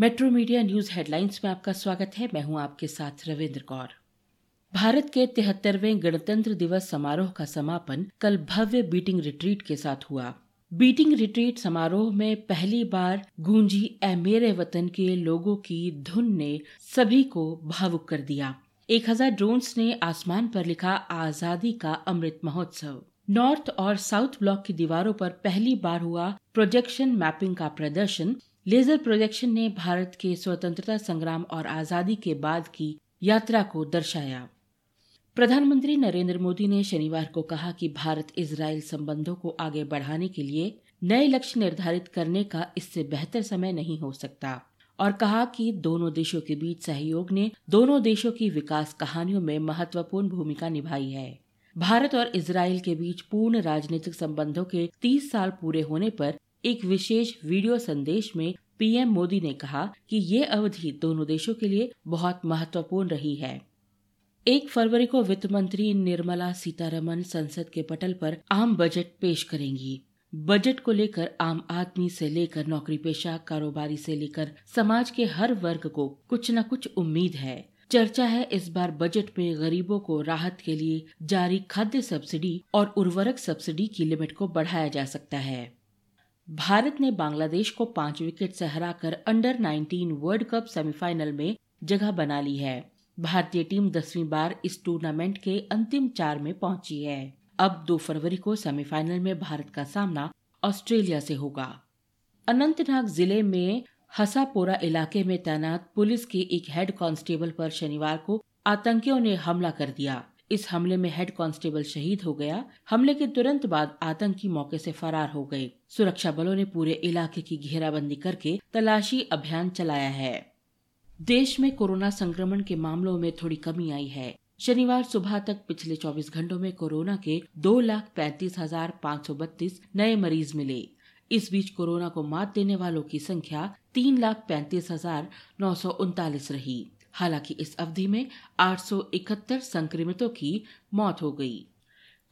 Metro media news headlines में आपका स्वागत है। मैं हूँ आपके साथ रविंद्र कौर। भारत के तिहत्तरवें गणतंत्र दिवस समारोह का समापन कल भव्य बीटिंग रिट्रीट के साथ हुआ। बीटिंग रिट्रीट समारोह में पहली बार गूंजी ए मेरे वतन के लोगों की धुन ने सभी को भावुक कर दिया। एक हज़ार ड्रोन्स ने आसमान पर लिखा आज़ादी का अमृत महोत्सव। नॉर्थ और साउथ ब्लॉक की दीवारों पर पहली बार हुआ प्रोजेक्शन मैपिंग का प्रदर्शन। लेजर प्रोजेक्शन ने भारत के स्वतंत्रता संग्राम और आज़ादी के बाद की यात्रा को दर्शाया। प्रधानमंत्री नरेंद्र मोदी ने शनिवार को कहा कि भारत इसराइल संबंधों को आगे बढ़ाने के लिए नए लक्ष्य निर्धारित करने का इससे बेहतर समय नहीं हो सकता और कहा कि दोनों देशों के बीच सहयोग ने दोनों देशों की विकास कहानियों में महत्वपूर्ण भूमिका निभाई है। भारत और इसराइल के बीच पूर्ण राजनीतिक संबंधों के 30 साल पूरे होने पर एक विशेष वीडियो संदेश में पीएम मोदी ने कहा कि ये अवधि दोनों देशों के लिए बहुत महत्वपूर्ण रही है। एक फरवरी को वित्त मंत्री निर्मला सीतारमन संसद के पटल पर आम बजट पेश करेंगी। बजट को लेकर आम आदमी से लेकर नौकरी पेशा, कारोबारी से लेकर समाज के हर वर्ग को कुछ न कुछ उम्मीद है। चर्चा है इस बार बजट में गरीबों को राहत के लिए जारी खाद्य सब्सिडी और उर्वरक सब्सिडी की लिमिट को बढ़ाया जा सकता है। भारत ने बांग्लादेश को पाँच विकेट से हराकर अंडर 19 वर्ल्ड कप सेमीफाइनल में जगह बना ली है। भारतीय टीम दसवीं बार इस टूर्नामेंट के अंतिम चार में पहुँची है। अब 2 फरवरी को सेमीफाइनल में भारत का सामना ऑस्ट्रेलिया से होगा। अनंतनाग ज़िले में हसापोरा इलाके में तैनात पुलिस के एक हेड कांस्टेबल पर शनिवार को आतंकियों ने हमला कर दिया। इस हमले में हेड कांस्टेबल शहीद हो गया। हमले के तुरंत बाद आतंकी मौके से फरार हो गए। सुरक्षा बलों ने पूरे इलाके की घेराबंदी करके तलाशी अभियान चलाया है। देश में कोरोना संक्रमण के मामलों में थोड़ी कमी आई है। शनिवार सुबह तक पिछले 24 घंटों में कोरोना के दो लाख पैंतीस हज़ार पाँच सौ बत्तीस नए मरीज़ मिले। इस बीच कोरोना को मात देने वालों की संख्या तीन लाख पैंतीस हज़ार नौ सौ उनतालीस रही। हालाँकि इस अवधि में 871 संक्रमितों की मौत हो गई।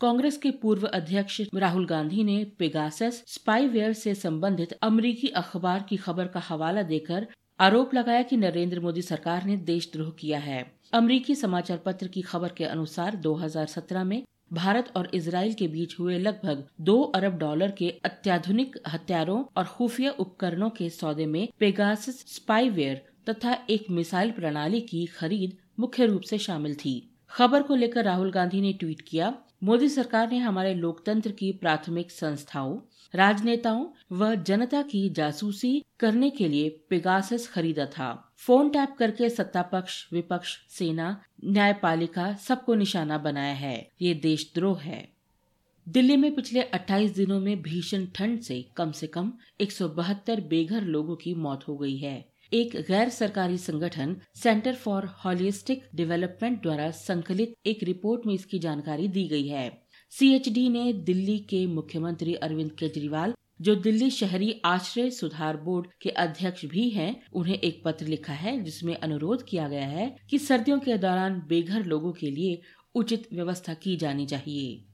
कांग्रेस के पूर्व अध्यक्ष राहुल गांधी ने पेगासस स्पाईवेयर से संबंधित अमरीकी अखबार की खबर का हवाला देकर आरोप लगाया कि नरेंद्र मोदी सरकार ने देशद्रोह किया है। अमरीकी समाचार पत्र की खबर के अनुसार 2017 में भारत और इसराइल के बीच हुए लगभग दो अरब डॉलर के अत्याधुनिक हथियारों और खुफिया उपकरणों के सौदे में पेगासस स्पाईवेयर तथा एक मिसाइल प्रणाली की खरीद मुख्य रूप से शामिल थी। खबर को लेकर राहुल गांधी ने ट्वीट किया, मोदी सरकार ने हमारे लोकतंत्र की प्राथमिक संस्थाओं, राजनेताओं व जनता की जासूसी करने के लिए पेगासस खरीदा था। फ़ोन टैप करके सत्ता पक्ष विपक्ष, सेना, न्यायपालिका सबको निशाना बनाया है। ये देशद्रोह है। दिल्ली में पिछले 28 दिनों में भीषण ठंड से कम से कम एक सौ बहत्तर बेघर लोगों की मौत हो गई है। एक गैर सरकारी संगठन सेंटर फॉर हॉलिस्टिक डेवलपमेंट द्वारा संकलित एक रिपोर्ट में इसकी जानकारी दी गई है। सीएचडी ने दिल्ली के मुख्यमंत्री अरविंद केजरीवाल जो दिल्ली शहरी आश्रय सुधार बोर्ड के अध्यक्ष भी हैं, उन्हें एक पत्र लिखा है जिसमें अनुरोध किया गया है कि सर्दियों के दौरान बेघर लोगों के लिए उचित व्यवस्था की जानी चाहिए।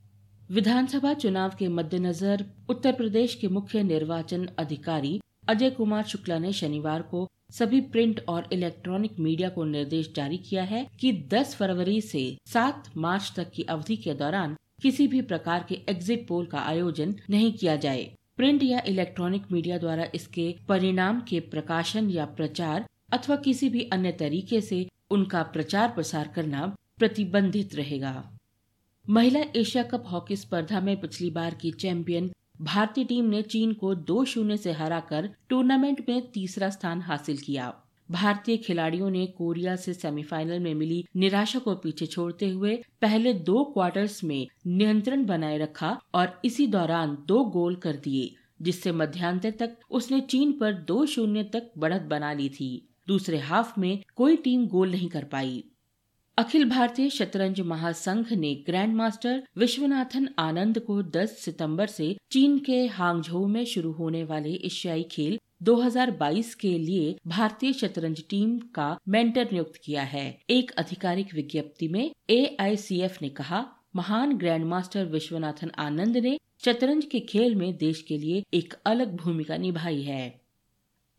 विधानसभा चुनाव के मद्देनजर उत्तर प्रदेश के मुख्य निर्वाचन अधिकारी अजय कुमार शुक्ला ने शनिवार को सभी प्रिंट और इलेक्ट्रॉनिक मीडिया को निर्देश जारी किया है कि 10 फरवरी से 7 मार्च तक की अवधि के दौरान किसी भी प्रकार के एग्जिट पोल का आयोजन नहीं किया जाए। प्रिंट या इलेक्ट्रॉनिक मीडिया द्वारा इसके परिणाम के प्रकाशन या प्रचार अथवा किसी भी अन्य तरीके से उनका प्रचार प्रसार करना प्रतिबंधित रहेगा। महिला एशिया कप हॉकी स्पर्धा में पिछली बार की चैंपियन भारतीय टीम ने चीन को दो शून्य से हराकर टूर्नामेंट में तीसरा स्थान हासिल किया। भारतीय खिलाड़ियों ने कोरिया से सेमीफाइनल में मिली निराशा को पीछे छोड़ते हुए पहले दो क्वार्टर्स में नियंत्रण बनाए रखा और इसी दौरान दो गोल कर दिए, जिससे मध्यांतर तक उसने चीन पर दो शून्य तक बढ़त बना ली थी। दूसरे हाफ़ में कोई टीम गोल नहीं कर पाई। अखिल भारतीय शतरंज महासंघ ने ग्रैंड मास्टर विश्वनाथन आनंद को 10 सितंबर से चीन के हांगझोउ में शुरू होने वाले एशियाई खेल 2022 के लिए भारतीय शतरंज टीम का मेंटर नियुक्त किया है। एक आधिकारिक विज्ञप्ति में एआईसीएफ ने कहा, महान ग्रैंड मास्टर विश्वनाथन आनंद ने शतरंज के खेल में देश के लिए एक अलग भूमिका निभाई है।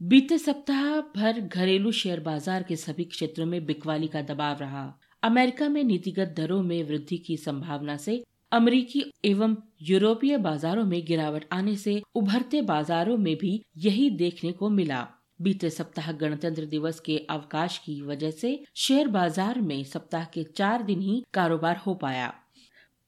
बीते सप्ताह भर घरेलू शेयर बाज़ार के सभी क्षेत्रों में बिकवाली का दबाव रहा। अमेरिका में नीतिगत दरों में वृद्धि की संभावना से अमेरिकी एवं यूरोपीय बाजारों में गिरावट आने से उभरते बाजारों में भी यही देखने को मिला। बीते सप्ताह गणतंत्र दिवस के अवकाश की वजह से शेयर बाज़ार में सप्ताह के चार दिन ही कारोबार हो पाया।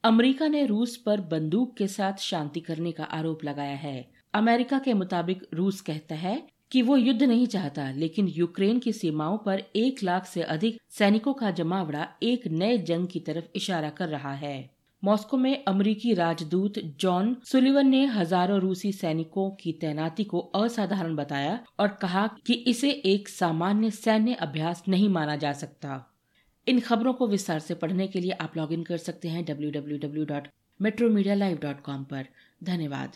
अमेरिका ने रूस पर बंदूक के साथ शांति करने का आरोप लगाया है। अमेरिका के मुताबिक रूस कहता है कि वो युद्ध नहीं चाहता, लेकिन यूक्रेन की सीमाओं पर एक लाख से अधिक सैनिकों का जमावड़ा एक नए जंग की तरफ़ इशारा कर रहा है। मॉस्को में अमरीकी राजदूत जॉन सुलिवन ने हज़ारों रूसी सैनिकों की तैनाती को असाधारण बताया और कहा कि इसे एक सामान्य सैन्य अभ्यास नहीं माना जा सकता। इन खबरों को विस्तार से पढ़ने के लिए आप लॉगिन कर सकते हैं W W W dot metro media live dot com धन्यवाद।